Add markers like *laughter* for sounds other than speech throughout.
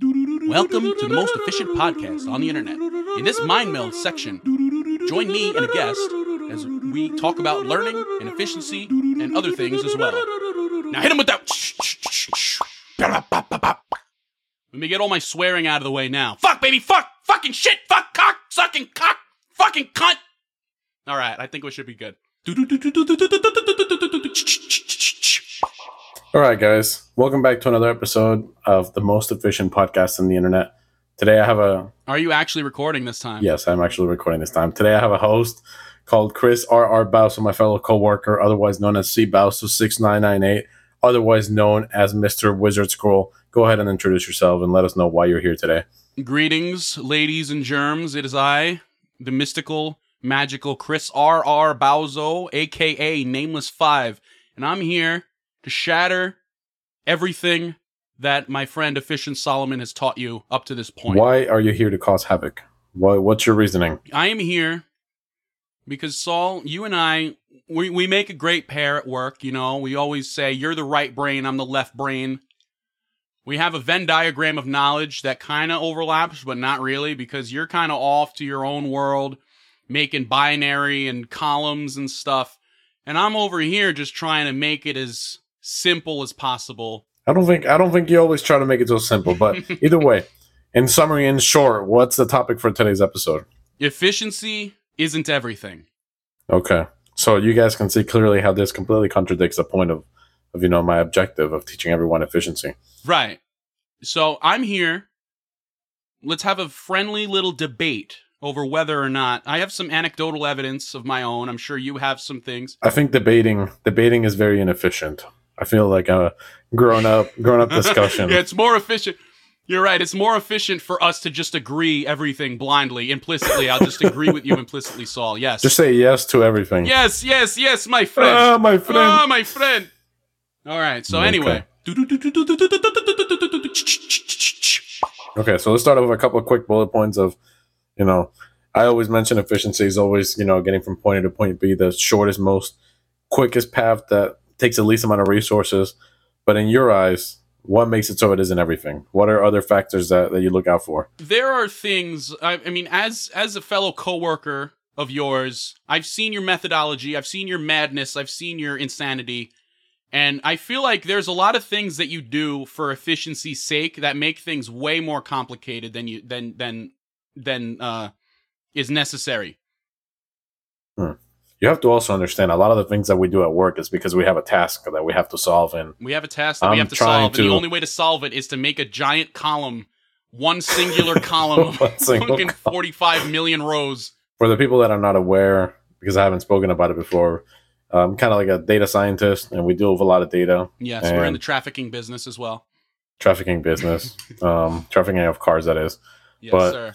Welcome to the most efficient podcast on the internet. In this mind meld section, join me and a guest as we talk about learning and efficiency and other things as well. Now hit him with that. Let me get all my swearing out of the way now. Fuck, baby, fuck, fucking shit, fuck, cock, sucking cock, fucking cunt. All right, I think we should be good. All right, guys. Welcome back to another episode of the most efficient podcast on the internet. Today I have a Are you actually recording this time? yes, I'm actually recording this time. Today I have a host called Chris R. R. Bauso, my fellow coworker, otherwise known as C. Bauso six nine nine eight, otherwise known as Mr. Wizard Scroll. Go ahead and introduce yourself and let us know why you're here today. Greetings, ladies and germs. It is I, the mystical, magical Chris R. R. Bauso, aka Nameless Five, and I'm here to shatter everything that my friend Efficient Solomon has taught you up to this point. Why are you here to cause havoc? What, what's your reasoning? I am here because Saul, you and I, we, we make a great pair at work. You know, we always say you're the right brain, I'm the left brain. We have a Venn diagram of knowledge that kind of overlaps, but not really because you're kind of off to your own world, making binary and columns and stuff. And I'm over here just trying to make it as simple as possible. I don't think I don't think you always try to make it so simple, but *laughs* either way, in summary, in short, what's the topic for today's episode? Efficiency isn't everything. Okay. So you guys can see clearly how this completely contradicts the point of, of you know, my objective of teaching everyone efficiency. Right. So I'm here. Let's have a friendly little debate over whether or not I have some anecdotal evidence of my own. I'm sure you have some things. I think debating debating is very inefficient. I feel like a grown up grown up discussion. *laughs* yeah, it's more efficient. You're right. It's more efficient for us to just agree everything blindly, implicitly. I'll just agree with you implicitly, Saul. Yes. Just say yes to everything. yes, yes, yes, my friend. Ah, my friend. Ah, my friend. All right. So Okay. anyway. Okay, so let's start off with a couple of quick bullet points of, you know, I always mention efficiency is always, you know, getting from point A to point B, the shortest, most quickest path that takes the least amount of resources. But in your eyes, what makes it so it isn't everything? What are other factors that, that you look out for? there are things I, I mean as as a fellow coworker of yours i've seen your methodology i've seen your madness i've seen your insanity and i feel like there's a lot of things that you do for efficiency's sake that make things way more complicated than you than than than uh is necessary You have to also understand a lot of the things that we do at work is because we have a task that we have to solve. And we have a task that we I'm have to solve and the only way to solve it is to make a giant column one singular *laughs* column of One single fucking 45 million rows. For the people that are not aware, because I haven't spoken about it before, I'm kind of like a data scientist and we deal with a lot of data, yes we're in the trafficking business as well. trafficking business, um, trafficking of cars, that is. yes But- sir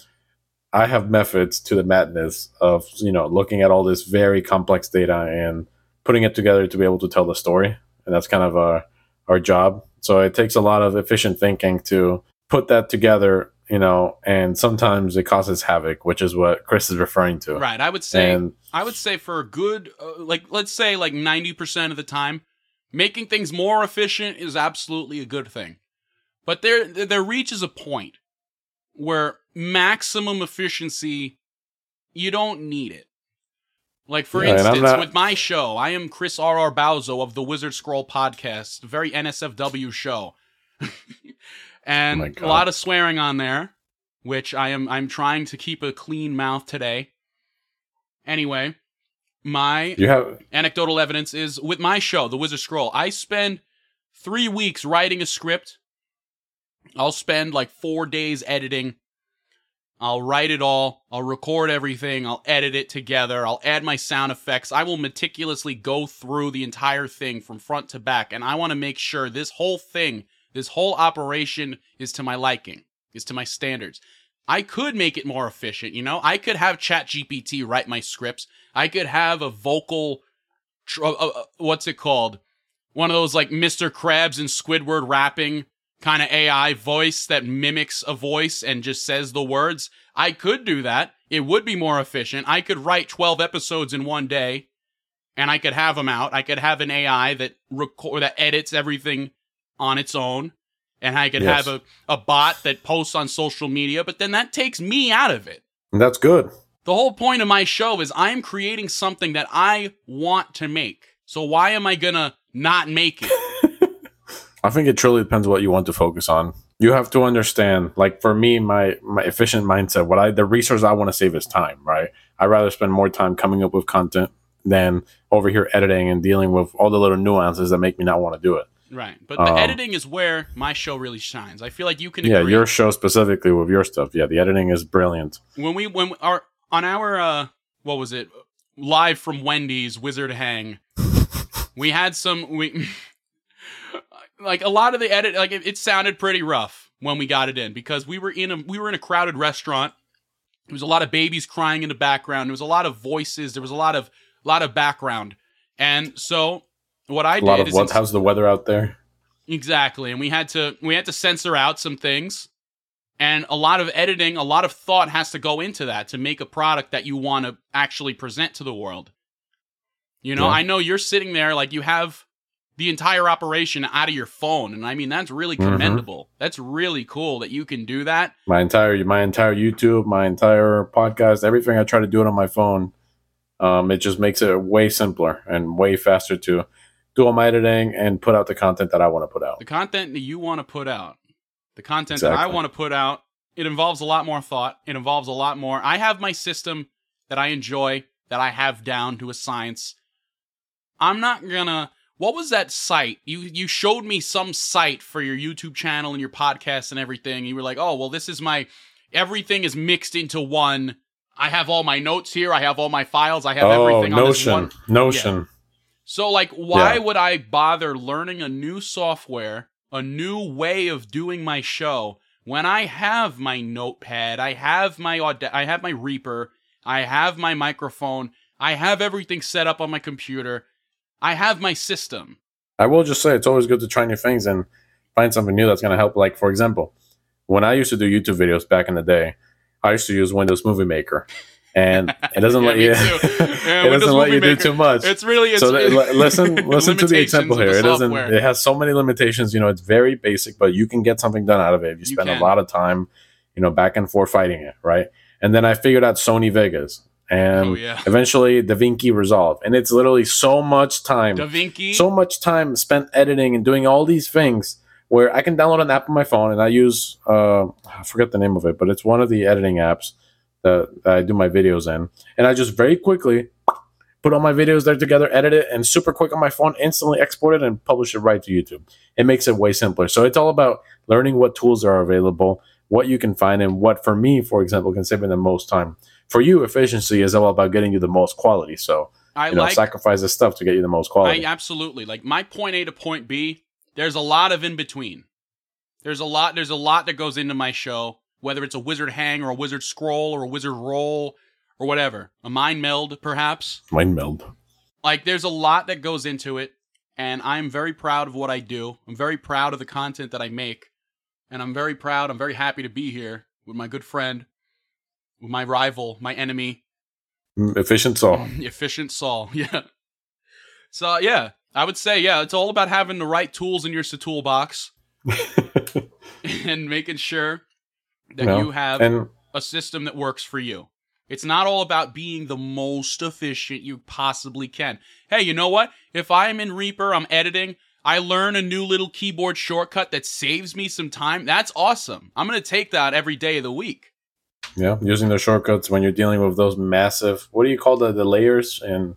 I have methods to the madness of you know looking at all this very complex data and putting it together to be able to tell the story, and that's kind of our our job. So it takes a lot of efficient thinking to put that together, you know, and sometimes it causes havoc, which is what Chris is referring to. Right. I would say And I would say for a good uh, like let's say like 90% of the time making things more efficient is absolutely a good thing. But there there reaches a point where maximum efficiency you don't need it. Like for Yeah, instance, not- with my show, I am Chris R. R. Bauso of the Wizard Scroll podcast, very NSFW show. *laughs* and Oh a lot of swearing on there, which I am I'm trying to keep a clean mouth today. Anyway, my you have anecdotal evidence is with my show, The Wizard Scroll. I spend three weeks writing a script. I'll spend like four days editing. I'll write it all. I'll record everything. I'll edit it together. I'll add my sound effects. I will meticulously go through the entire thing from front to back. And I want to make sure this whole thing, this whole operation is to my liking, is to my standards. I could make it more efficient, you know? I could have ChatGPT write my scripts. I could have a vocal, tr- uh, uh, what's it called? One of those like Mr. Krabs and Squidward rapping kind of AI voice that mimics a voice and just says the words. I could do that. It would be more efficient. I could write 12 episodes in one day and I could have them out. I could have an AI that record that edits everything on its own and I could Yes. have a, a bot that posts on social media, but then that takes me out of it. And that's good. The whole point of my show is I am creating something that I want to make. So why am I gonna not make it? I think it truly depends what you want to focus on. You have to understand, like for me, my my efficient mindset, what I the resource I want to save is time, right? I'd rather spend more time coming up with content than over here editing and dealing with all the little nuances that make me not want to do it. Right. But the Um, editing is where my show really shines. I feel like you can Yeah, agree. your show specifically with your stuff. Yeah, the editing is brilliant. when we when our on our uh what was it live from Wendy's Wizard Hang, we had some we *laughs* like a lot of the edit like it, it sounded pretty rough when we got it in because we were in a we were in a crowded restaurant. There was a lot of babies crying in the background. There was a lot of voices. There was a lot of a lot of background, and so what I A did lot of is what? How's the weather out there? Exactly. And we had to we had to censor out some things. And a lot of editing, a lot of thought has to go into that to make a product that you want to actually present to the world. You know, Yeah. I know you're sitting there like you have the entire operation out of your phone and I mean that's really Mhm. commendable. That's really cool that you can do that. My entire my entire YouTube, my entire podcast, everything I try to do it on my phone. Um, it just makes it way simpler and way faster to do all my editing and put out the content that I want to put out. The content that you want to put out, the content that I want to put out, it involves a lot more thought. It involves a lot more. I have my system that I enjoy, that I have down to a science. I'm not gonna. What was that site? You you showed me some site for your YouTube channel and your podcast and everything. You were like, oh well, this is my everything is mixed into one. I have all my notes here. I have all my files. I have oh, everything on this Notion, one. Notion. So, like, why Yeah. would I bother learning a new software, a new way of doing my show when I have my notepad, I have my Aud- I have my Reaper, I have my microphone, I have everything set up on my computer, I have my system. I will just say it's always good to try new things and find something new that's going to help. Like, for example, when I used to do YouTube videos back in the day, I used to use Windows Movie Maker, and *laughs* it doesn't Yeah, let you. *laughs* Yeah, it doesn't let you Maker, do too much. It's really it's so th- li- listen, *laughs* listen to the example here. the It doesn't. It has so many limitations. You know, it's very basic, but you can get something done out of it if you You spend a lot of time, you know, back and forth fighting it, right? And then I figured out Sony Vegas, and oh yeah, eventually DaVinci Resolve, and it's literally so much time DaVinci. so much time spent editing and doing all these things where I can download an app on my phone and I use uh, I forget the name of it, but it's one of the editing apps that, that I do my videos in, and I just very quickly put all my videos there together, edit it, and super quick on my phone, instantly export it and publish it right to YouTube. It makes it way simpler. So it's all about learning what tools are available, what you can find, and what for me, for example, can save me the most time. For you, efficiency is all about getting you the most quality. So I you know, like sacrifice the stuff to get you the most quality. I absolutely like my point A to point B. There's a lot of in between. There's a lot. There's a lot that goes into my show, whether it's a wizard hang or a wizard scroll or a wizard roll or whatever, a mind meld perhaps. Mind meld. Like there's a lot that goes into it, and I'm very proud of what I do. I'm very proud of the content that I make, and I'm very proud. I'm very happy to be here with my good friend, my rival, my enemy, Mm, Efficient Saul. efficient Saul. *laughs* Yeah. So yeah, I would say yeah, it's all about having the right tools in your toolbox *laughs* and making sure that No, you have and a system that works for you. It's not all about being the most efficient you possibly can. Hey, you know what? If I'm in Reaper, I'm editing, I learn a new little keyboard shortcut that saves me some time. That's awesome. I'm going to take that every day of the week. Yeah, using the shortcuts when you're dealing with those massive. What do you call the the layers in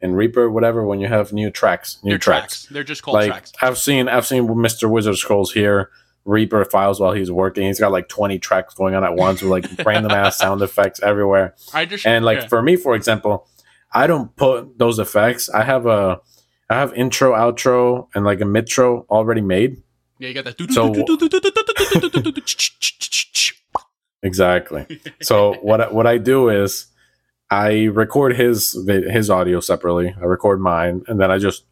in Reaper, whatever? When you have new tracks, new They're tracks. They're just called Like tracks. I've seen, I've seen Mr. Wizard scrolls here. Reaper files while he's working. He's got like 20 tracks going on at once with like *laughs* random ass sound effects everywhere. I just And like yeah. for me, for example, I don't put those effects. I have a, I have intro, outro, and like a midtro already made. Yeah, you got that. So- *laughs* *laughs* Exactly. *laughs* So what I- what I do is I record his his audio separately. I record mine, and then I just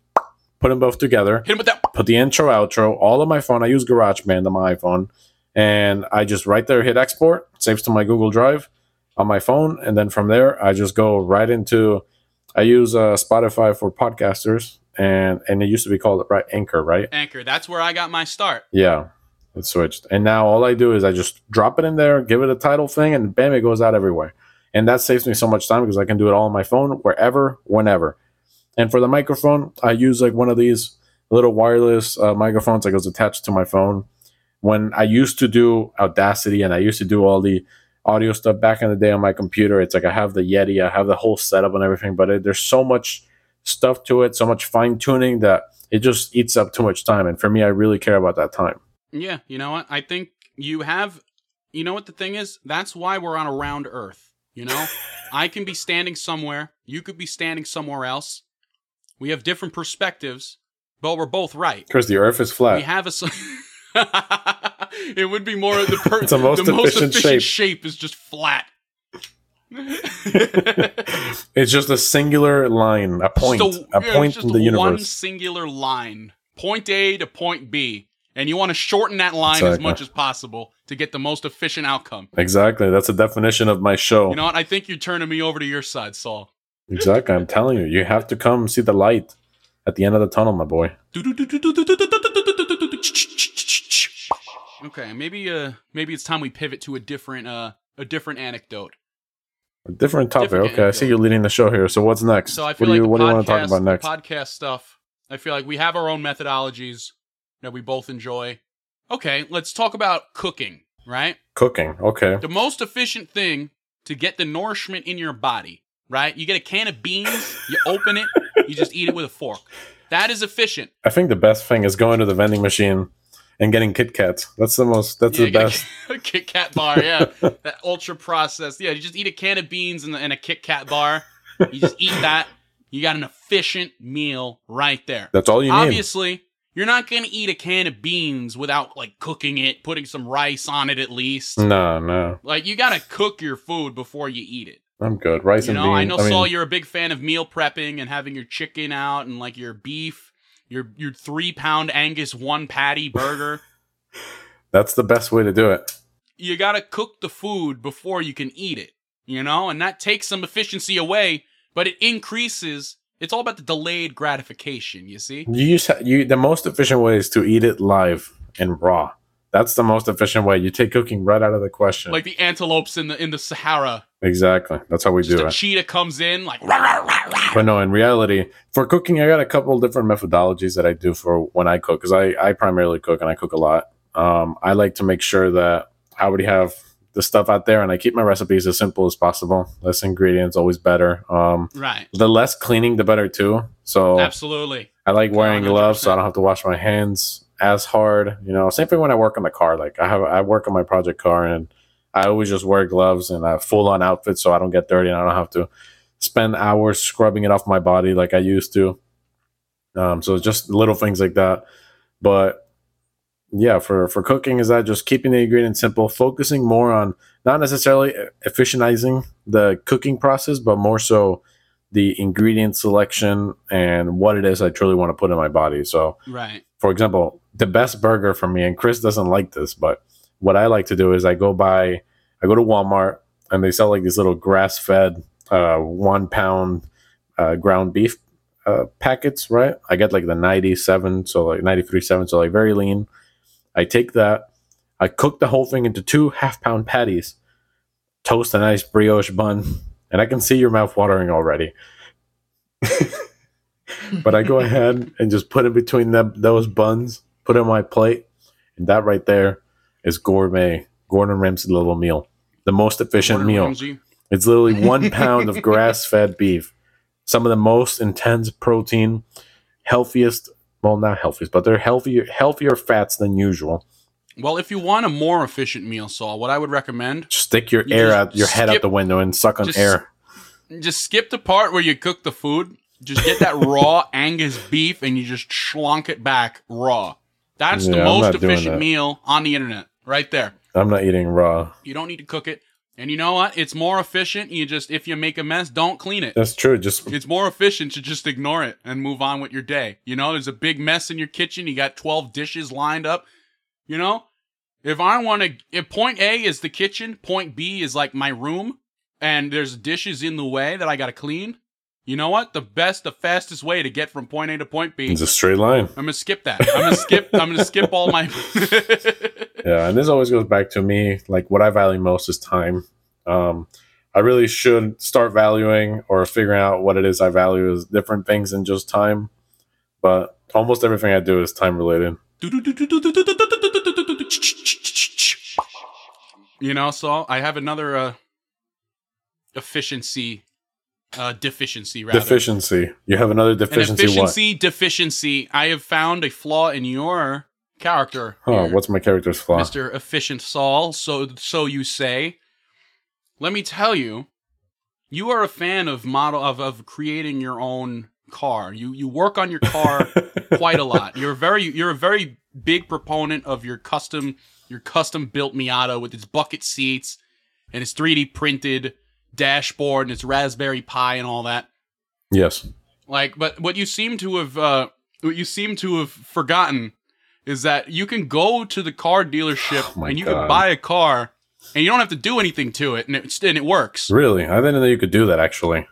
put them both together. Hit him with that. Put the intro, outro, all on my phone. I use GarageBand on my iPhone, and I just right there hit export, saves to my Google Drive on my phone, and then from there I just go right into. I use uh, Spotify for podcasters, and and it used to be called right Anchor, right? Anchor. That's where I got my start. Yeah. It switched. And now all I do is I just drop it in there, give it a title thing, and bam, it goes out everywhere. And that saves me so much time because I can do it all on my phone, wherever, whenever. And for the microphone, I use like one of these little wireless uh, microphones that goes attached to my phone. When I used to do Audacity and I used to do all the audio stuff back in the day on my computer, it's like I have the Yeti, I have the whole setup and everything, but it, there's so much stuff to it, so much fine tuning that it just eats up too much time. And for me, I really care about that time. Yeah, you know what? I think you have. You know what the thing is? That's why we're on a round Earth. You know, *laughs* I can be standing somewhere, you could be standing somewhere else. We have different perspectives, but we're both right. Because the Earth is flat. We have a. *laughs* it would be more the, per- *laughs* It's the most efficient shape. shape is just flat. it's just a singular line, a point, a point in the universe. One singular line, point A to point B, and you want to shorten that line as much as possible to get the most efficient outcome. Exactly. That's the definition of my show. You know what? I think you're turning me over to your side, Saul. exactly. I'm telling you, you have to come see the light at the end of the tunnel, my boy. *laughs* Okay, maybe uh maybe it's time we pivot to a different uh a different anecdote. A different topic. Different okay, I see you're leading the show here. So what's next? So I what feel do like you the What do you want to talk podcast- about next? Podcast stuff. I feel like we have our own methodologies that we both enjoy. Okay, let's talk about cooking, right? Cooking. Okay. The most efficient thing to get the nourishment in your body, right? You get a can of beans, you open it, you just eat it with a fork. That is efficient. I think the best thing is going to the vending machine and getting Kit Kats. That's the most. That's Yeah, the best. *laughs* A Kit Kat bar, yeah. *laughs* that ultra processed. Yeah, you just eat a can of beans and, and a Kit Kat bar. You just eat that. You got an efficient meal right there. That's all you need. Obviously, you're not going to eat a can of beans without like cooking it, putting some rice on it at least. No, no. Like you got to cook your food before you eat it. I'm good. Rice You and know, beans. I know mean, Saul, you're a big fan of meal prepping and having your chicken out and like your beef, your your three pound Angus one patty burger. *laughs* that's the best way to do it. you got to cook the food before you can eat it, you know? And that takes some efficiency away, but it increases. It's all about the delayed gratification, you see? You use you. The most efficient way is to eat it live and raw. That's the most efficient way. You take cooking right out of the question. Like the antelopes in the in the Sahara. exactly. That's how we Just do a it. cheetah comes in like rah, rah, rah, rah. But no, in reality, for cooking, I got a couple different methodologies that I do for when I cook because I, I primarily cook and I cook a lot. Um, I like to make sure that I already have the stuff out there and I keep my recipes as simple as possible. Less ingredients, always better. Um, Right. the less cleaning, the better too. So Absolutely. I like wearing 100%. gloves so I don't have to wash my hands as hard. You know, same thing when I work on the car. Like I have, I work on my project car and I always just wear gloves and a full on outfit so I don't get dirty and I don't have to spend hours scrubbing it off my body like I used to. Um, so just little things like that. But yeah, for for cooking, is that just keeping the ingredients simple, focusing more on not necessarily efficientizing the cooking process, but more so the ingredient selection and what it is I truly want to put in my body. So Right. for example, the best burger for me, and Chris doesn't like this, but what I like to do is I go buy, I go to Walmart and they sell like these little grass fed uh, one pound uh, ground beef uh, packets, right? I get like the 97, so like 93, 7, so like very lean. I take that, I cook the whole thing into two half pound patties, toast a nice brioche bun, and I can see your mouth watering already. *laughs* but I go ahead and just put it between them, those buns, put it on my plate, and that right there is gourmet Gordon Ramsay level meal, the most efficient Gordon meal. Ramsay. It's literally one *laughs* pound of grass fed beef, some of the most intense protein, healthiest. Well, not healthiest, but they're healthier healthier fats than usual. Well, if you want a more efficient meal, Saul, what I would recommend Stick your You air out, your head out the window, and suck on just air. just skip the part where you cook the food. Just get that raw *laughs* Angus beef and you just schlonk it back raw. That's the Yeah, I'm most efficient meal on the internet, right there. I'm not eating raw. You don't need to cook it. And you know what? It's more efficient. You just, if you make a mess, don't clean it. That's true. Just It's more efficient to just ignore it and move on with your day. You know, there's a big mess in your kitchen. You got 12 dishes lined up. You know, if I want to, if point A is the kitchen, point B is like my room, and there's dishes in the way that I got to clean, you know what? The best, the fastest way to get from point A to point B it's a straight line. I'm gonna skip that. I'm gonna skip. I'm gonna skip all my. yeah, and this always goes back to me. Like what I value most is time. Um, I really should start valuing or figuring out what it is I value as different things than just time. But almost everything I do is time related. You know, so I have another uh, efficiency uh, deficiency rather. Deficiency. You have another An deficiency. efficiency deficiency. I have found a flaw in your character. Oh, here, what's my character's flaw? Mr. Efficient Saul? So so you say. Let me tell you, you are a fan of model of, of creating your own car. You you work on your car *laughs* quite a lot. You're very you're a very big proponent of your custom your custom built Miata with its bucket seats and its 3D printed dashboard and its Raspberry Pi and all that. Yes. Like, but what you seem to have uh, what you seem to have forgotten is that you can go to the car dealership *sighs* Oh and you God. can buy a car and you don't have to do anything to it and it and it works. Really? I didn't know you could do that actually.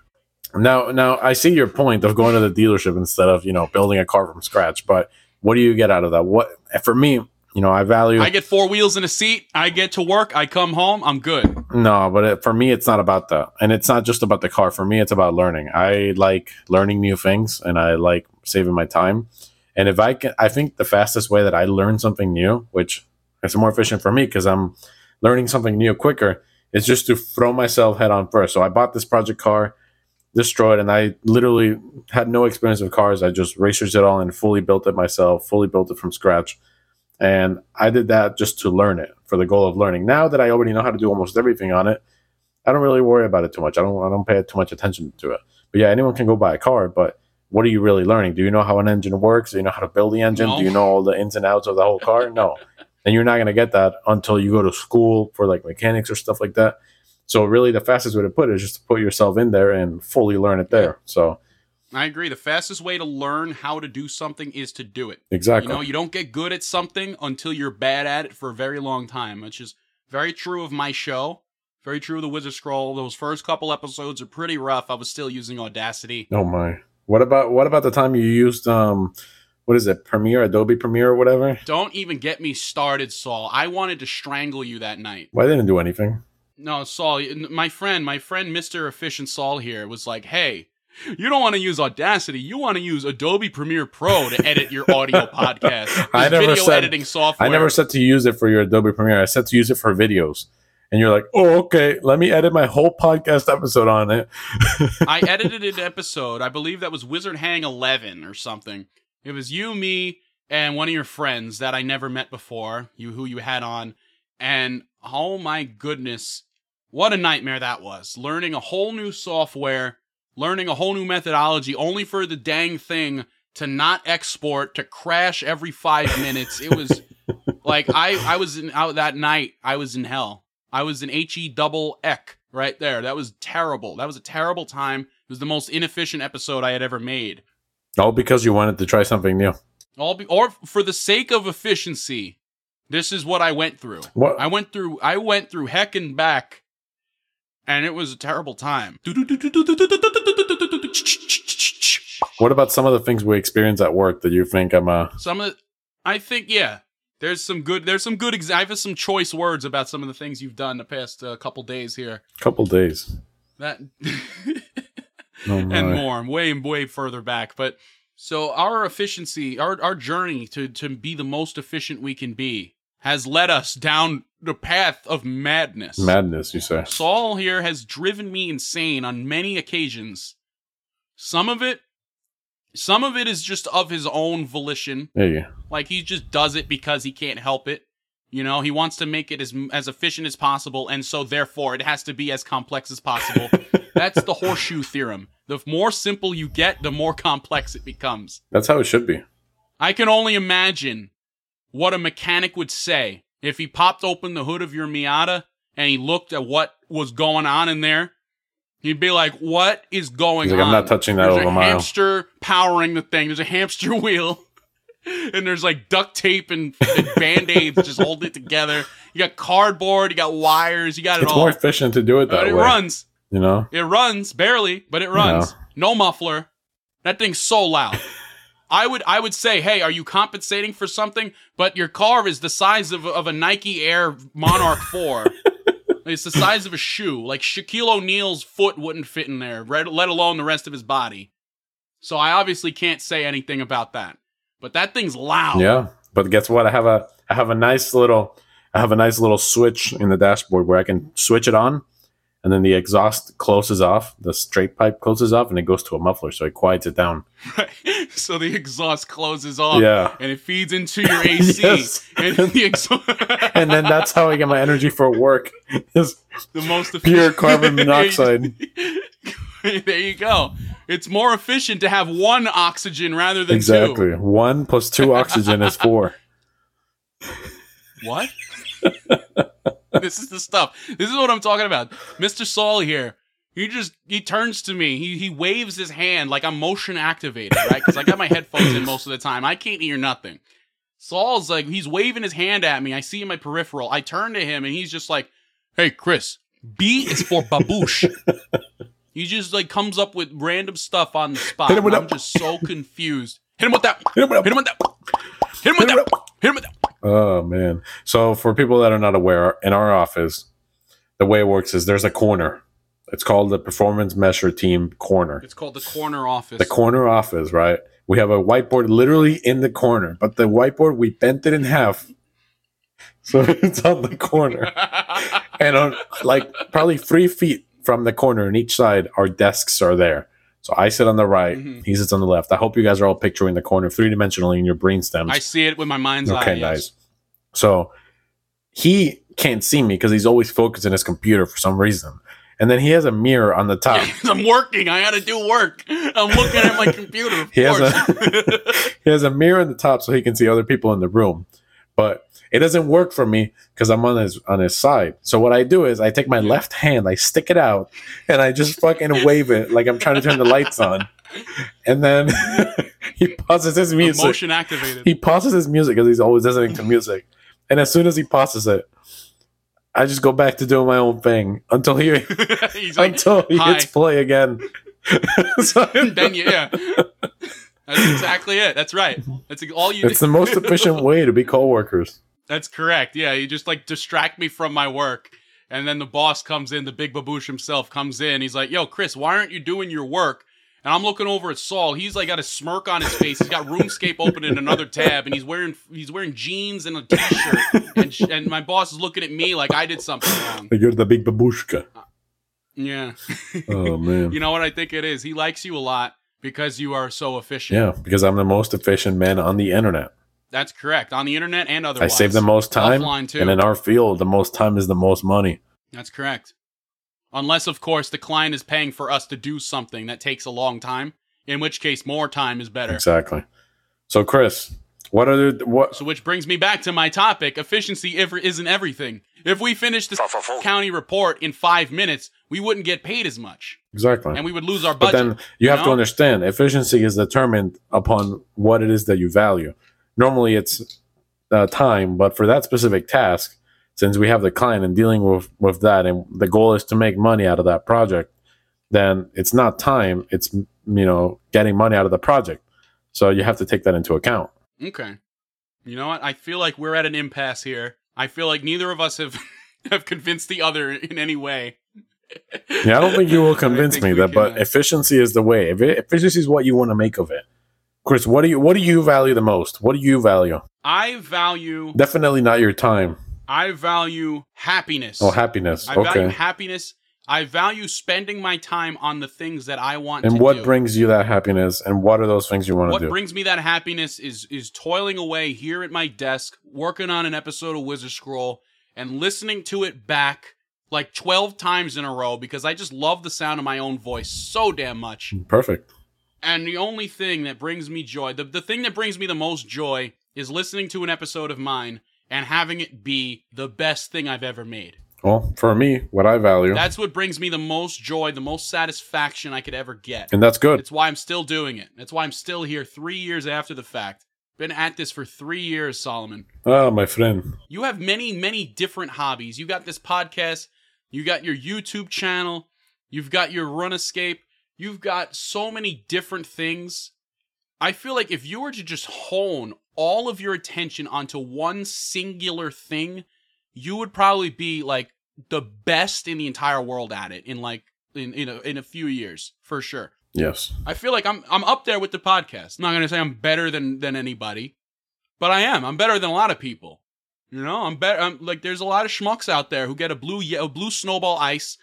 Now now I see your point of going to the dealership instead of, you know, building a car from scratch, but what do you get out of that? What for me, you know, I value I get four wheels and a seat. I get to work. I come home. I'm good. No, but it, for me, it's not about that, and it's not just about the car. For me, it's about learning. I like learning new things, and I like saving my time. And if I can, I think the fastest way that I learn something new, which is more efficient for me because I'm learning something new quicker, is just to throw myself head on first. So I bought this project car, destroyed, and I literally had no experience with cars. I just researched it all and fully built it myself, fully built it from scratch. And I did that just to learn it for the goal of learning. Now that I already know how to do almost everything on it, I don't really worry about it too much. I don't I don't pay too much attention to it. But yeah, anyone can go buy a car, but what are you really learning? Do you know how an engine works? Do you know how to build the engine? No. Do you know all the ins and outs of the whole car? No. *laughs* and you're not going to get that until you go to school for like mechanics or stuff like that. So really the fastest way to put it is just to put yourself in there and fully learn it there. So I agree. The fastest way to learn how to do something is to do it. exactly. You know, you don't get good at something until you're bad at it for a very long time, which is very true of my show. Very true of the Wizard Scroll. Those first couple episodes are pretty rough. I was still using Audacity. Oh my. What about what about the time you used um what is it? Premiere, Adobe Premiere or whatever? Don't even get me started, Saul. I wanted to strangle you that night. Well, I didn't do anything. No, Saul, my friend, my friend, Mr. Efficient Saul here was like, hey, you don't want to use Audacity. You want to use Adobe Premiere Pro to edit your audio podcast. *laughs* I never video said- editing software. I never said to use it for your Adobe Premiere. I said to use it for videos. And you're like, oh, okay, let me edit my whole podcast episode on it. *laughs* I edited an episode. I believe that was Wizard Hang 11 or something. It was you, me, and one of your friends that I never met before, you who you had on. And oh my goodness, what a nightmare that was. Learning a whole new software, learning a whole new methodology only for the dang thing to not export, to crash every 5 minutes. It was *laughs* like I I was in out that night, I was in hell. I was in H E double Eck right there. That was terrible. That was a terrible time. It was the most inefficient episode I had ever made. All because you wanted to try something new. All be, or for the sake of efficiency, this is what I went through. What I went through I went through heck and back, and it was a terrible time. what about some of the things we experience at work that you think I'm uh Some of the, I think yeah. There's some good. There's some good. Ex- I have some choice words about some of the things you've done the past uh, couple days here. couple days? That Oh *laughs* and more, way way further back. But so our efficiency, our our journey to to be the most efficient we can be, has led us down the path of madness. Madness, you say. Saul here has driven me insane on many occasions. Some of it, some of it is just of his own volition. Yeah. Like he just does it because he can't help it. You know, he wants to make it as as efficient as possible, and so therefore it has to be as complex as possible. *laughs* That's the horseshoe theorem. The more simple you get, the more complex it becomes. That's how it should be. I can only imagine what a mechanic would say if he popped open the hood of your Miata and he looked at what was going on in there. He'd be like, "What is going like, on?" I'm not touching that There's a mile. hamster powering the thing. There's a hamster *laughs* wheel. And there's like duct tape and, and band aids just holding it together. You got cardboard, you got wires, you got it It's all. It's more efficient to do it But that it way. runs. You know? It runs barely, but it runs. No muffler. That thing's so loud. I would I would say, hey, are you compensating for something? But your car is the size of, of a Nike Air Monarch 4. *laughs* it's the size of a shoe. Like Shaquille O'Neal's foot wouldn't fit in there, let let alone the rest of his body. So I obviously can't say anything about that. But that thing's loud. Yeah, but guess what? I have a I have a nice little I have a nice little switch in the dashboard where I can switch it on, and then the exhaust closes off, the straight pipe closes off, and it goes to a muffler, so it quiets it down. *laughs* so the exhaust closes off. Yeah. And it feeds into *laughs* your AC. Yes. And *laughs* the exhaust. and then that's how I get my energy for work. Is the most pure carbon monoxide. there you go. It's more efficient to have one oxygen rather than exactly one plus two oxygen is four. What? *laughs* this is the stuff. This is what I'm talking about. Mr. Saul here. He just he turns to me. He he waves his hand like I'm motion activated, right? Because I got my headphones in most of the time. I can't hear nothing. Saul's like he's waving his hand at me. I see in my peripheral. I turn to him and he's just like, "Hey, Chris, B is for baboosh." *laughs* he just like comes up with random stuff on the spot. Hit him with I'm that. just so confused. Hit him with that. Hit him with that. Hit him with that. Hit him with that. Hit him with that. Oh man! So for people that are not aware, in our office, the way it works is there's a corner. It's called the Performance Measure Team Corner. It's called the corner office. The corner office, right? We have a whiteboard literally in the corner, but the whiteboard we bent it in half, so *laughs* it's on the corner, *laughs* and on like probably three feet from the corner on each side, our desks are there. So I sit on the right, Mhm. he sits on the left. I hope you guys are all picturing the corner three dimensionally in your brain stems. I see it with my mind's eye. Okay, yes. nice. So he can't see me because he's always focused on his computer for some reason. And then he has a mirror on the *laughs* top. I'm working. I gotta do work. I'm looking at my *laughs* computer. He has a, *laughs* he has a mirror on the top so he can see other people in the room. But it doesn't work for me because I'm on his on his side. So what I do is I take my left hand, I stick it out, and I just fucking wave it like I'm trying to turn the lights on. And then *laughs* he pauses his music. Motion activated. he pauses his music because he's always listening to music. And as soon as he pauses it, I just go back to doing my own thing until he *laughs* He's like, until he "Hi." hits play again. *laughs* So- then yeah. That's exactly it. That's right. That's all you. it's the most *laughs* efficient way to be coworkers. That's correct. Yeah, you just like distract me from my work. And then the boss comes in, the big baboosh himself comes in. He's like, Yo, Chris, why aren't you doing your work? And I'm looking over at Saul. He's like got a smirk on his face. He's got RuneScape open in another tab, and he's wearing he's wearing jeans and a t-shirt. And, sh- and my boss is looking at me like I did something wrong. You're the big babushka. Yeah. Oh man. *laughs* You know what I think it is? He likes you a lot because you are so efficient. Yeah, because I'm the most efficient man on the internet. That's correct. On the internet and otherwise. I save the most time, Offline too. and in our field, the most time is the most money. That's correct. Unless, of course, the client is paying for us to do something that takes a long time, in which case more time is better. Exactly. So, Chris, what are the what? So, which brings me back to my topic efficiency if- isn't everything. If we finished this county report in five minutes, we wouldn't get paid as much, Exactly. and we would lose our budget. But then you have to understand efficiency is determined upon what it is that you value. Normally it's uh, time, but for that specific task, since we have the client and dealing with, with that, and the goal is to make money out of that project, then it's not time, it's, you know, getting money out of the project. So you have to take that into account. Okay. You know what? I feel like we're at an impasse here. I feel like neither of us have *laughs* have convinced the other in any way. Yeah, I don't think you will *laughs* convince me that, but efficiency is the way. If it, efficiency is what you want to make of it. Chris, what do you what do you value the most? What do you value? I value Definitely not your time. I value happiness. Oh, happiness. I value Okay. happiness. I value spending my time on the things that I want And what do. brings you that happiness? And what are those things you want to do? What brings me that happiness is is toiling away here at my desk, working on an episode of Wizard Scroll, and listening to it back like 12 times in a row because I just love the sound of my own voice so damn much. Perfect. And the only thing that brings me joy, the, the thing that brings me the most joy is listening to an episode of mine and having it be the best thing I've ever made. Well, for me, what I value, That's what brings me the most joy, the most satisfaction I could ever get. and that's good. It's why I'm still doing it. That's why I'm still here three years after the fact. Been at this for three years, Solomon. Ah, my friend. You have many, many different hobbies. You got this podcast, you got your YouTube channel, you've got your RuneScape, you've got so many different things. I feel like if you were to just hone all of your attention onto one singular thing, you would probably be like the best in the entire world at it in like in in a, in a few years for sure. Yes. I feel like I'm I'm up there with the podcast. I'm not gonna say I'm better than than anybody, but I am. I'm better than a lot of people. You know, I'm better. I'm like there's a lot of schmucks out there who get a blue a blue snowball ice,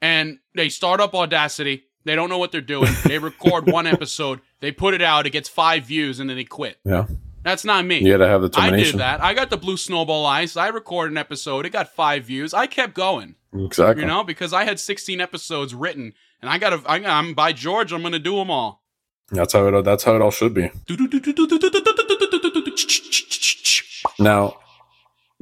and they start up Audacity. They don't know what they're doing. They record one episode, they put it out, it gets five views, and then they quit. Yeah. That's not me. You got to have the I did that. I got the blue snowball ice. I recorded an episode. It got five views. I kept going. Exactly. You know, because I had 16 episodes written, and I got to. I'm by George. I'm gonna do them all. That's how it. That's how it all should be. Now,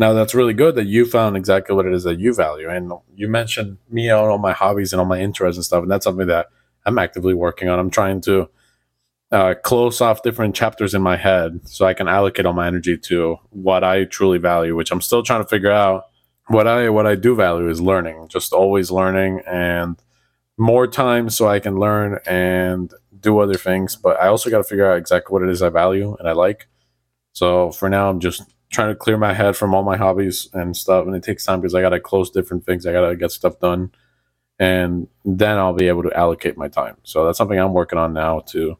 now that's really good that you found exactly what it is that you value, and you mentioned me on all my hobbies and all my interests and stuff, and that's something that I'm actively working on. I'm trying to uh, close off different chapters in my head so I can allocate all my energy to what I truly value, which I'm still trying to figure out. What I what I do value is learning, just always learning and more time so I can learn and do other things. But I also got to figure out exactly what it is I value and I like. So for now, I'm just trying to clear my head from all my hobbies and stuff, and it takes time because I got to close different things. I got to get stuff done, and then I'll be able to allocate my time. So that's something I'm working on now to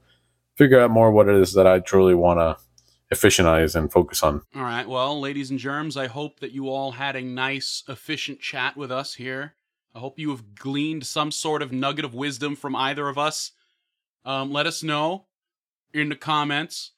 figure out more what it is that I truly want to efficientize and focus on. All right. Well, ladies and germs, I hope that you all had a nice, efficient chat with us here. I hope you have gleaned some sort of nugget of wisdom from either of us. Um, let us know in the comments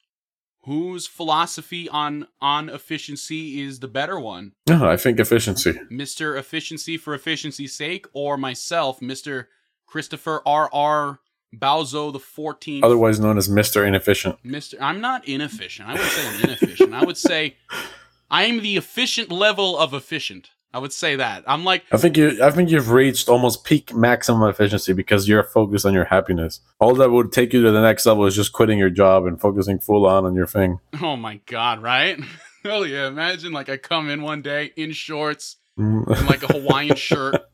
whose philosophy on on efficiency is the better one. Yeah, I think efficiency. Mr. Efficiency for efficiency's sake, or myself, Mr. Christopher R. R. Bauso the 14th. Otherwise known as Mr. Inefficient. Mr. I'm not inefficient. I would say I'm inefficient. I would say *laughs* I'm the efficient level of efficient. I would say that. I'm like, I think you I think you've reached almost peak maximum efficiency because you're focused on your happiness. All that would take you to the next level is just quitting your job and focusing full on on your thing. *laughs* oh my god, right? *laughs* Hell yeah! Imagine like I come in one day in shorts and like a Hawaiian shirt, *laughs*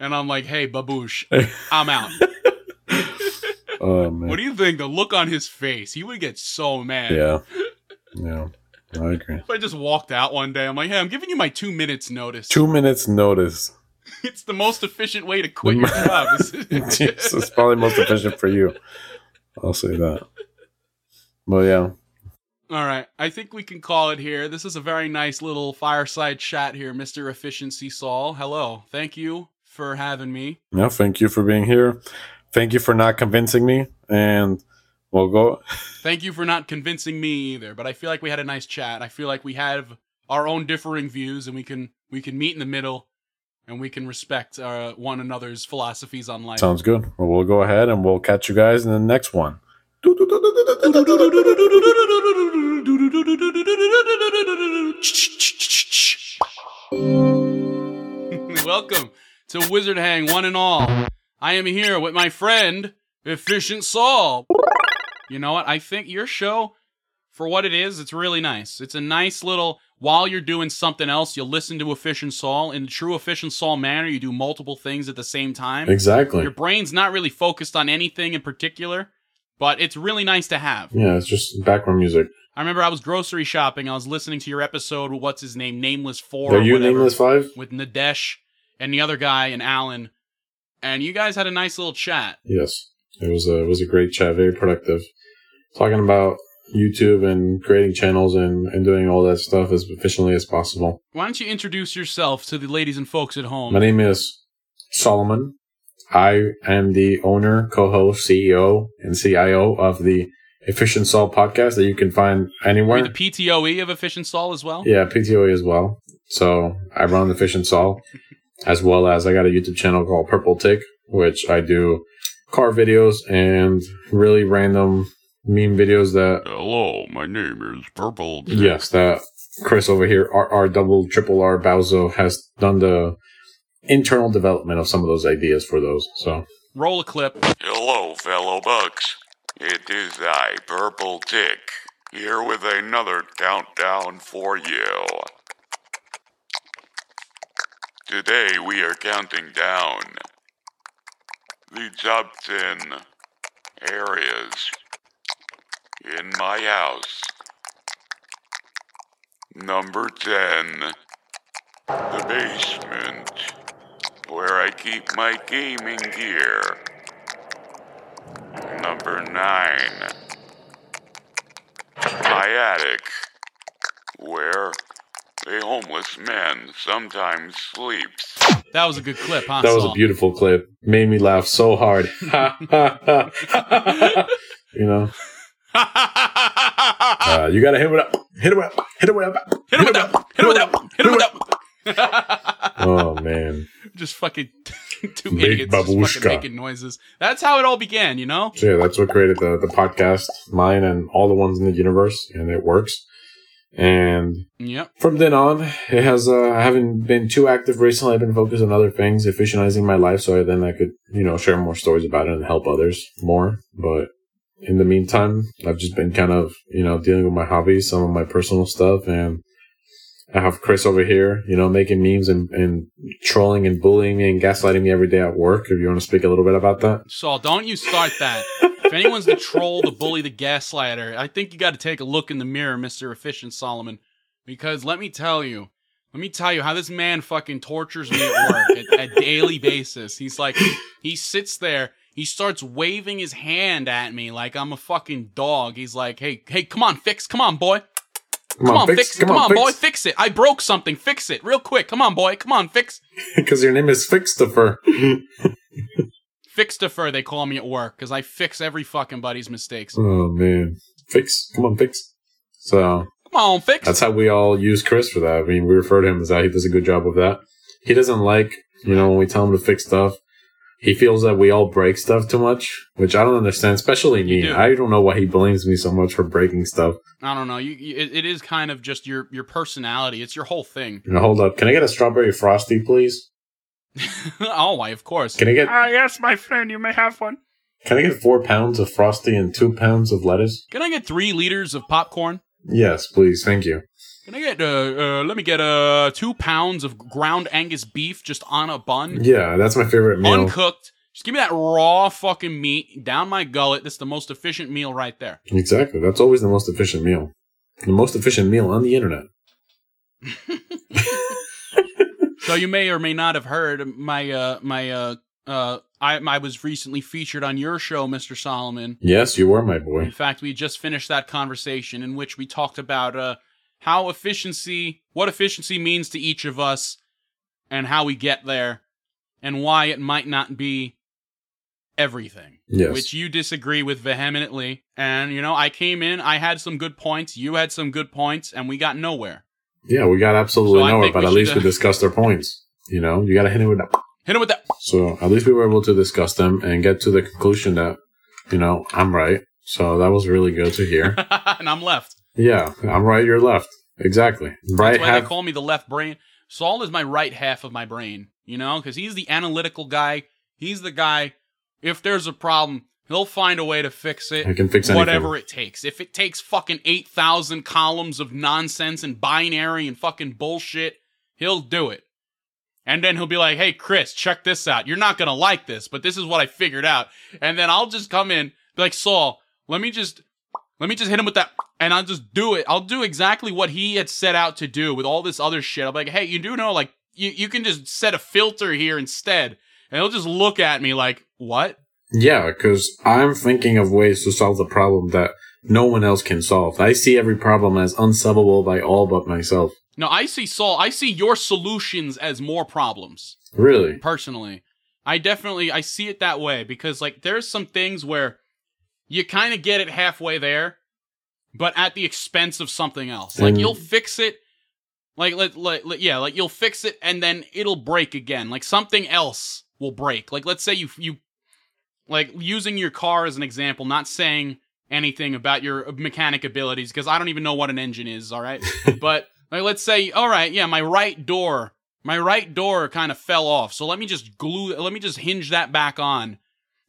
and I'm like, "Hey, baboosh, I'm out." oh man. What do you think? The look on his face, he would get so mad. Yeah. Yeah. I agree. If I just walked out one day, I'm like, "Hey, I'm giving you my two minutes notice. Two minutes notice. *laughs* It's the most efficient way to quit your *laughs* job." *laughs* It's probably most efficient for you. I'll say that. But yeah. All right. I think we can call it here. This is a very nice little fireside chat here, Mr. Efficiency Saul. Hello. Thank you for having me. Yeah, thank you for being here. Thank you for not convincing me. And we'll go Thank you for not convincing me either, but I feel like we had a nice chat. I feel like we have our own differing views and we can we can meet in the middle and we can respect uh, one another's philosophies on life. sounds good. Well we'll go ahead and we'll catch you guys in the next one. *laughs* Welcome to Wizard Hang, one and all. I am here with my friend, Efficient Saul. You know what? I think your show, for what it is, it's really nice. It's a nice little, while you're doing something else, you'll listen to Efficient Saul. In the true Efficient Saul manner, you do multiple things at the same time. Exactly. Your brain's not really focused on anything in particular, but it's really nice to have. Yeah, it's just background music. I remember I was grocery shopping. I was listening to your episode with what's his name, Nameless Four. Are or you whatever, nameless five? with Nadesh and the other guy and Alan, and you guys had a nice little chat. Yes. It was a it was a great chat, very productive. Talking about YouTube and creating channels and, and doing all that stuff as efficiently as possible. Why don't you introduce yourself to the ladies and folks at home? My name is Solomon. I am the owner, co-host, CEO, and CIO of the Efficient Saul podcast that you can find anywhere. you the PTOE of Efficient Saul as well? Yeah, PTOE as well. So I run Efficient Saul, as well as I got a YouTube channel called Purple Tick, which I do car videos and really random meme videos that Hello, my name is Purple. yes, that Chris over here, R, R double triple R Bauso has done the internal development of some of those ideas for those. So Roll a clip. Hello, fellow bucks. It is I, Purple Tick, here with another countdown for you. Today we are counting down the top 10 areas in my house. Number 10. The basement, where I keep my gaming gear. Number 9. My attic, where a homeless man sometimes sleeps. That was a good clip, huh? That was a beautiful clip. Made me laugh so hard. Ha, ha, ha, ha. you know, *laughs* uh, you gotta hit it up. Hit it up. Hit it up. Hit him with that. Hit him with that. Hit him with that. Oh man. just fucking *laughs* two Big idiots just babushka. fucking making noises. That's how it all began, you know? So yeah, that's what created the the podcast, mine and all the ones in the universe, and it works. And Yep. from then on, it has. Uh, I haven't been too active recently. I've been focused on other things, efficientizing my life, so then I could, you know, share more stories about it and help others more. But in the meantime, I've just been kind of, you know, dealing with my hobbies, some of my personal stuff, and I have Chris over here, you know, making memes and, and trolling and bullying me and gaslighting me every day at work. If you want to speak a little bit about that. Saul, don't you start that. *laughs* if anyone's the troll, the bully, the gaslighter, I think you got to take a look in the mirror, Mr. Efficient Solomon. Because let me tell you, let me tell you how this man fucking tortures me at work at a daily basis. He's like, he sits there, he starts waving his hand at me like I'm a fucking dog. He's like, hey, hey, come on, fix, come on, boy. Come, on, fix, come, on, boy, fix it. I broke something, fix it real quick. Come on, boy, come on, fix. *laughs* Because your name is Fixtifer. *laughs* Fixtifer, they call me at work because I fix every fucking buddy's mistakes. Oh man, fix! Come on, fix! So Come on, fix. that's how we all use Chris for that. I mean, we refer to him as that. He does a good job of that. He doesn't like, you know, when we tell him to fix stuff. He feels that we all break stuff too much, which I don't understand. Especially me. Do. I don't know why he blames me so much for breaking stuff. I don't know. You, you it, it is kind of just your your personality. It's your whole thing. You know, hold up. Can I get a strawberry frosty, please? *laughs* oh, why? Of course. Can I get Ah, yes, my friend, you may have one. Can I get four pounds of frosty and two pounds of lettuce? Can I get three liters of popcorn? Yes, please. Thank you. Can I get uh, uh let me get uh two pounds of ground Angus beef just on a bun, Yeah, that's my favorite meal. uncooked. Just give me that raw fucking meat down my gullet. That's the most efficient meal right there. Exactly. That's always the most efficient meal. The most efficient meal on the internet. *laughs* So you may or may not have heard my uh my uh uh I I was recently featured on your show, Mr. Solomon. Yes, you were my boy. In fact, we just finished that conversation in which we talked about uh, how efficiency, what efficiency means to each of us, and how we get there, and why it might not be everything. Yes. Which you disagree with vehemently. And, you know, I came in, I had some good points, you had some good points, and we got nowhere. Yeah, we got absolutely So nowhere, but at least we uh, discussed our points. You know, you got to hit it with that. Hit him with that. So at least we were able to discuss them and get to the conclusion that, you know, I'm right. So that was really good to hear. *laughs* and I'm left. yeah, I'm right. You're left. Exactly. Right That's why half. they call me the left brain. Saul is my right half of my brain, you know, because he's the analytical guy. He's the guy. If there's a problem, he'll find a way to fix it. I can fix anything. whatever it takes. If it takes fucking eight thousand columns of nonsense and binary and fucking bullshit, he'll do it. And then he'll be like, "Hey, Chris, check this out. You're not gonna like this, but this is what I figured out." And then I'll just come in, be like, "Saul, let me just." Let me just hit him with that, and I'll just do it. I'll do exactly what he had set out to do with all this other shit. I'll be like, hey, you do know, like, you, you can just set a filter here instead. And he'll just look at me like, what? Yeah, because I'm thinking of ways to solve the problem that no one else can solve. I see every problem as unsolvable by all but myself. No, I see Saul. I see your solutions as more problems. Really? Personally, I definitely I see it that way because like there's some things where you kind of get it halfway there, but at the expense of something else. Like And- you'll fix it, like let, let, let- yeah, like you'll fix it and then it'll break again. Like something else will break. Like let's say you you like using your car as an example, not saying anything about your mechanic abilities because I don't even know what an engine is. All right, *laughs* but like let's say, all right, yeah, my right door, my right door kind of fell off, so let me just glue, let me just hinge that back on,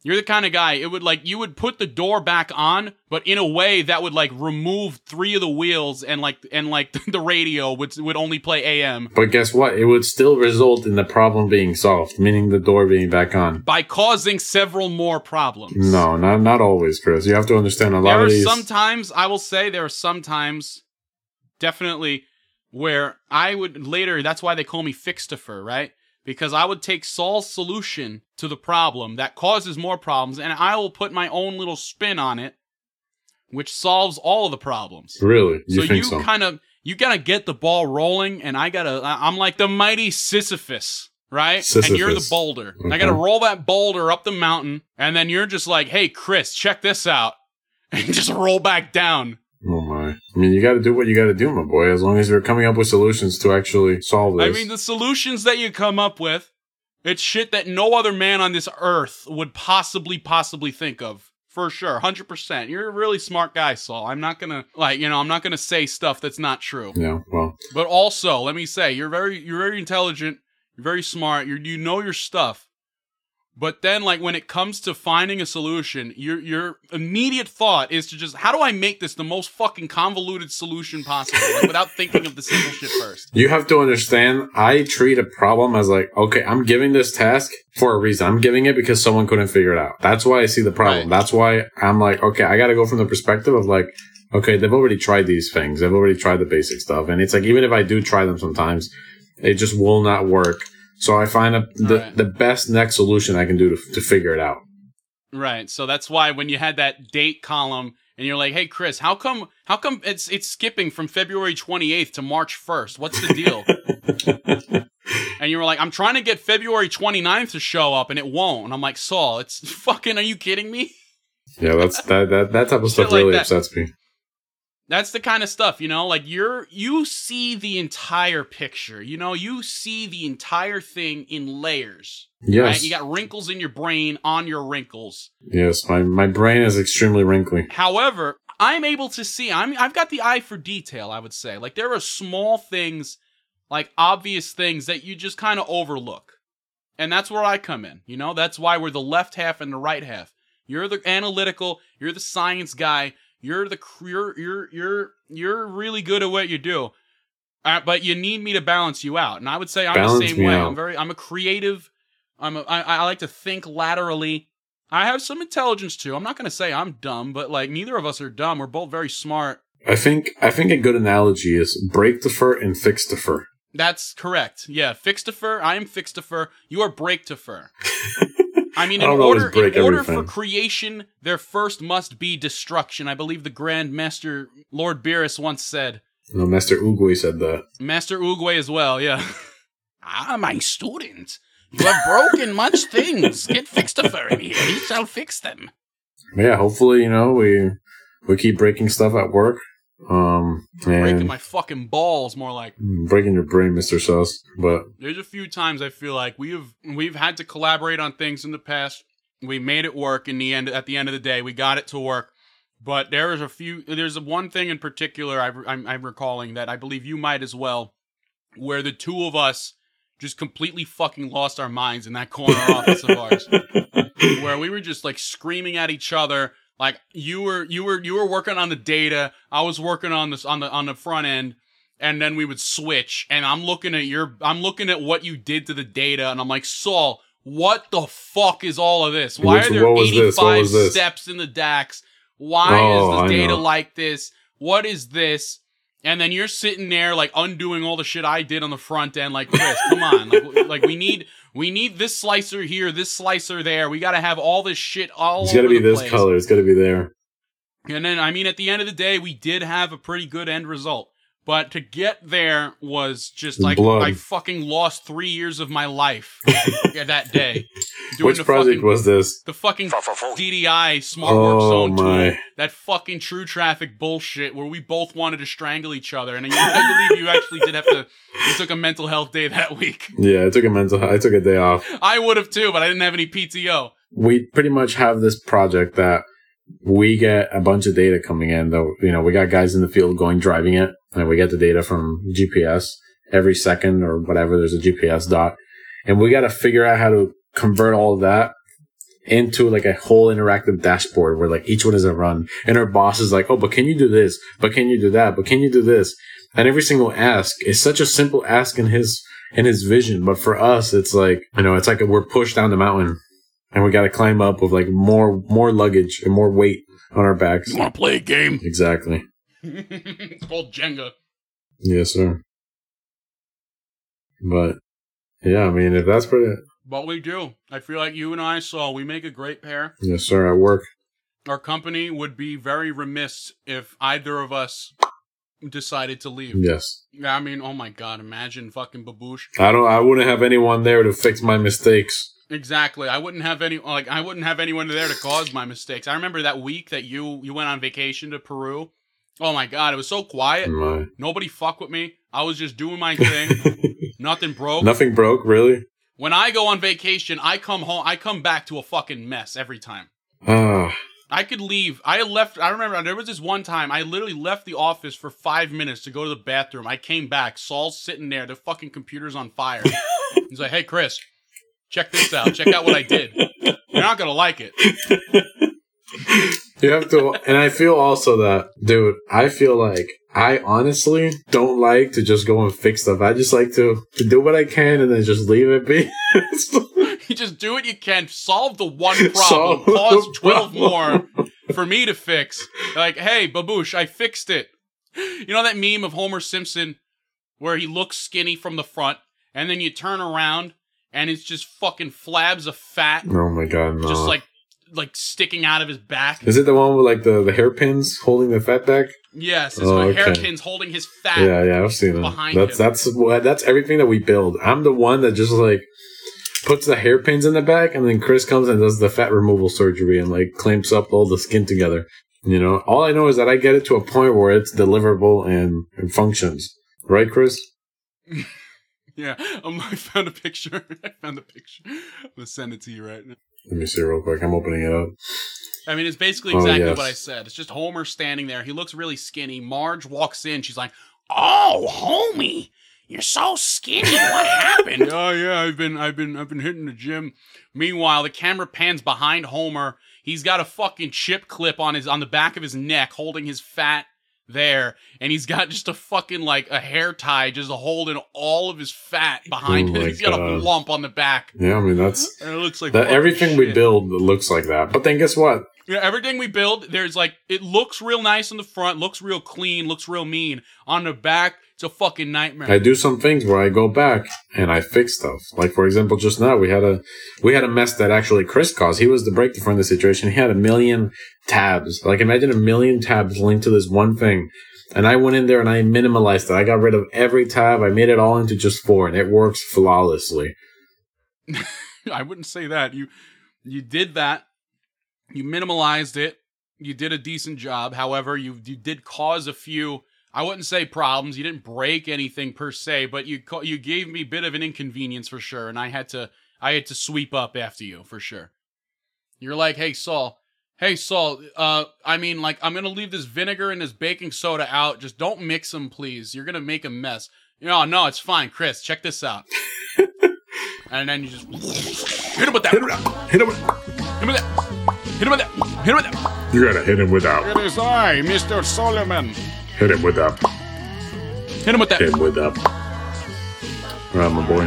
You're the kind of guy it would like you would put the door back on, but in a way that would like remove three of the wheels and like and like *laughs* the radio would would only play AM But guess what? It would still result in the problem being solved, meaning the door being back on. by causing several more problems. No, not not always, Chris. You have to understand a lot There of are these. sometimes I will say there are sometimes definitely where I would later that's why they call me Fixtifer, right? Because I would take Saul's solution to the problem that causes more problems and I will put my own little spin on it which solves all of the problems. really, you so you so? kind of you gotta get the ball rolling, and I gotta. I- I'm like the mighty Sisyphus, right? And you're the Sisyphus. boulder. I gotta roll that boulder up the mountain, and then you're just like, "Hey, Chris, check this out," *laughs* and just roll back down. I mean, you got to do what you got to do, my boy. As long as you're coming up with solutions to actually solve this. I mean, the solutions that you come up with, it's shit that no other man on this earth would possibly, possibly think of. For sure, hundred percent. You're a really smart guy, Saul. I'm not gonna like, you know, I'm not gonna say stuff that's not true. yeah. Well, But also, let me say, you're very you're very intelligent, you're very smart, you you know your stuff. But then like when it comes to finding a solution, your your immediate thought is to just how do I make this the most fucking convoluted solution possible like, without *laughs* thinking of the simple shit first. you have to understand. I treat a problem as like, okay, I'm giving this task for a reason. I'm giving it because someone couldn't figure it out. That's why I see the problem. Right. That's why I'm like, okay, I got to go from the perspective of like, okay, they've already tried these things. They've already tried the basic stuff, and it's like even if I do try them sometimes, it just will not work. So I find a, the Right. the best next solution I can do to to figure it out. Right. So that's why when you had that date column and you're like, "Hey Chris, how come how come it's it's skipping from February 28th to March 1st? What's the deal?" *laughs* and you were like, "I'm trying to get February 29th to show up and it won't." And I'm like, "Saul, it's *laughs* fucking are you kidding me?" Yeah, that's that that that type of stuff like really that. upsets me. That's the kind of stuff, you know, like you're you see the entire picture. You know, you see the entire thing in layers. Yes, Right? You got wrinkles in your brain on your wrinkles. yes. My my brain is extremely wrinkly. However, I'm able to see. I'm I've got the eye for detail. I would say, like there are small things, like obvious things that you just kind of overlook, and that's where I come in. You know, that's why we're the left half and the right half. You're the analytical. You're the science guy. You're the you're you're you're you're really good at what you do. Uh, but you need me to balance you out, and I would say I'm Balance the same way. out. I'm very I'm a creative. I'm a, I, I like to think laterally. I have some intelligence too. I'm not going to say I'm dumb, but like neither of us are dumb. We're both very smart. I think I think a good analogy is break the fur and fix the fur. That's correct. Yeah, fix the fur. I am fix the fur. You are break the fur. *laughs* I mean, in don't order, in order for creation, there first must be destruction. I believe the Grand Master Lord Beerus once said. Know, Master Oogway said that. Master Oogway as well, yeah. *laughs* ah, my student. You have broken much *laughs* things. Get fixed in here. He shall fix them. Yeah, hopefully, you know, we we keep breaking stuff at work. Um Breaking my fucking balls, more like. breaking your brain, Mr. Sauce. But There's a few times I feel like we've we've had to collaborate on things in the past. We made it work in the end. At the end of the day, we got it to work. But there is a few. There's one thing in particular I, I'm, I'm recalling that I believe you might as well, where the two of us just completely fucking lost our minds in that corner office of ours, *laughs* where we were just like screaming at each other. Like you were you were you were working on the data. I was working on this on the on the front end. And then we would switch. And i'm looking at your i'm looking at what you did to the data. And i'm like saul what the fuck is all of this? Why Which- are there what was this? What 85 steps in the DAX? Why Oh, is I the data know. like this? What is this? And then you're sitting there like undoing all the shit i did on the front end like chris come on. Like, like we need we need this slicer here this slicer there we gotta have all this shit all it's got to be this place. color. It's got to be there. And then, I mean, at the end of the day, we did have a pretty good end result. But to get there was just like Blood. I fucking lost three years of my life *laughs* yeah, that day. Doing Which the project fucking, was this? the fucking DDI Smart oh Work Oh Zone tool? That fucking true traffic bullshit where we both wanted to strangle each other. And I, I believe you actually did have to. You took a mental health day that week. Yeah, I took a mental. I took a day off. I would have too, but I didn't have any PTO. we pretty much have this project that we get a bunch of data coming in though you know we got guys in the field going driving it and we get the data from gps every second or whatever there's a gps dot and we got to figure out how to convert all of that into like a whole interactive dashboard where like each one is a run and our boss is like, Oh, but can you do this? But can you do that? But can you do this? And every single ask is such a simple ask in his, in his vision. But for us, it's like, you know, it's like we're pushed down the mountain and we got to climb up with like more, more luggage and more weight on our backs. You want to play a game? Exactly. *laughs* it's called Jenga. Yes, sir. But yeah, I mean, if that's it, But we do. I feel like you and I Saul we make a great pair. yes, sir, I work. Our company would be very remiss if either of us decided to leave. Yes. Yeah, I mean, oh my god, imagine fucking baboosh. I don't, I wouldn't have anyone there to fix my mistakes. Exactly. I wouldn't have any like I wouldn't have anyone there to cause my mistakes. I remember that week that you you went on vacation to Peru. Oh my god, it was so quiet. My. Nobody fuck with me. I was just doing my thing. *laughs* Nothing broke. Nothing broke, really? When I go on vacation, I come home I come back to a fucking mess every time. Ah, I could leave. I left. I remember there was this one time I literally left the office for five minutes to go to the bathroom. I came back. Saul's sitting there. The fucking computer's on fire. *laughs* He's like, "Hey, Chris, check this out. Check out what I did. You're not gonna like it." you have to, and I feel also that, dude, I feel like I honestly don't like to just go and fix stuff. I just like to, to do what I can and then just leave it be. *laughs* You just do what you can. Solve the one problem. Solve Cause *laughs* twelve problem. more for me to fix. Like, hey, baboosh, I fixed it. You know that meme of Homer Simpson where he looks skinny from the front, and then you turn around and it's just fucking flabs of fat, oh my god, no. just like like sticking out of his back. Is it the one with like the, the hairpins holding the fat back? Yes, it's Oh, my okay. hairpins holding his fat. Yeah, yeah, I've seen it. behind That's him. that's what that's everything that we build. I'm the one that just like puts the hairpins in the back, and then Chris comes and does the fat removal surgery and like clamps up all the skin together. You know, all I know is that I get it to a point where it's deliverable and, and functions. Right, Chris? *laughs* Yeah, *laughs* um, I found a picture. *laughs* I found a picture. I'm gonna send it to you right now. Let me see real quick. I'm opening it up. I mean, it's basically Oh, exactly yes. what I said. It's just Homer standing there. He looks really skinny. Marge walks in. She's like, "Oh, homie, you're so skinny. What *laughs* happened?" oh yeah, I've been, I've been, I've been hitting the gym. Meanwhile, the camera pans behind Homer. He's got a fucking chip clip on his on the back of his neck, holding his fat there, and he's got just a fucking like a hair tie, just holding all of his fat behind Oh him. He's got a lump on the back. Yeah, I mean that's And it looks like that. Everything we build looks like that. But then guess what? Yeah, everything we build, there's like it looks real nice on the front, looks real clean, looks real mean. On the back, it's a fucking nightmare. I do some things where I go back and I fix stuff. Like for example, just now we had a we had a mess that actually Chris caused. He was the breakthrough in the situation. He had a million tabs. Like imagine a million tabs linked to this one thing. And I went in there and I minimalized it. I got rid of every tab. I made it all into just four, and it works flawlessly. *laughs* I wouldn't say that. You you did that. You minimalized it. You did a decent job. However, you you did cause a few I wouldn't say problems. You didn't break anything per se, but you ca- you gave me a bit of an inconvenience for sure, and I had to I had to sweep up after you for sure. You're like, "Hey Saul, hey Saul, uh I mean like I'm going to leave this vinegar and this baking soda out. Just don't mix them, please. You're going to make a mess." No, no, it's fine, Chris. Check this out. *laughs* and then you just hit him with that. Hit him. Hit him with that. Hit him with that. Hit him with that. You gotta hit him with that. It is I, Mr. Solomon. Hit him with that. Hit him with that. Hit him with that. All right, my boy.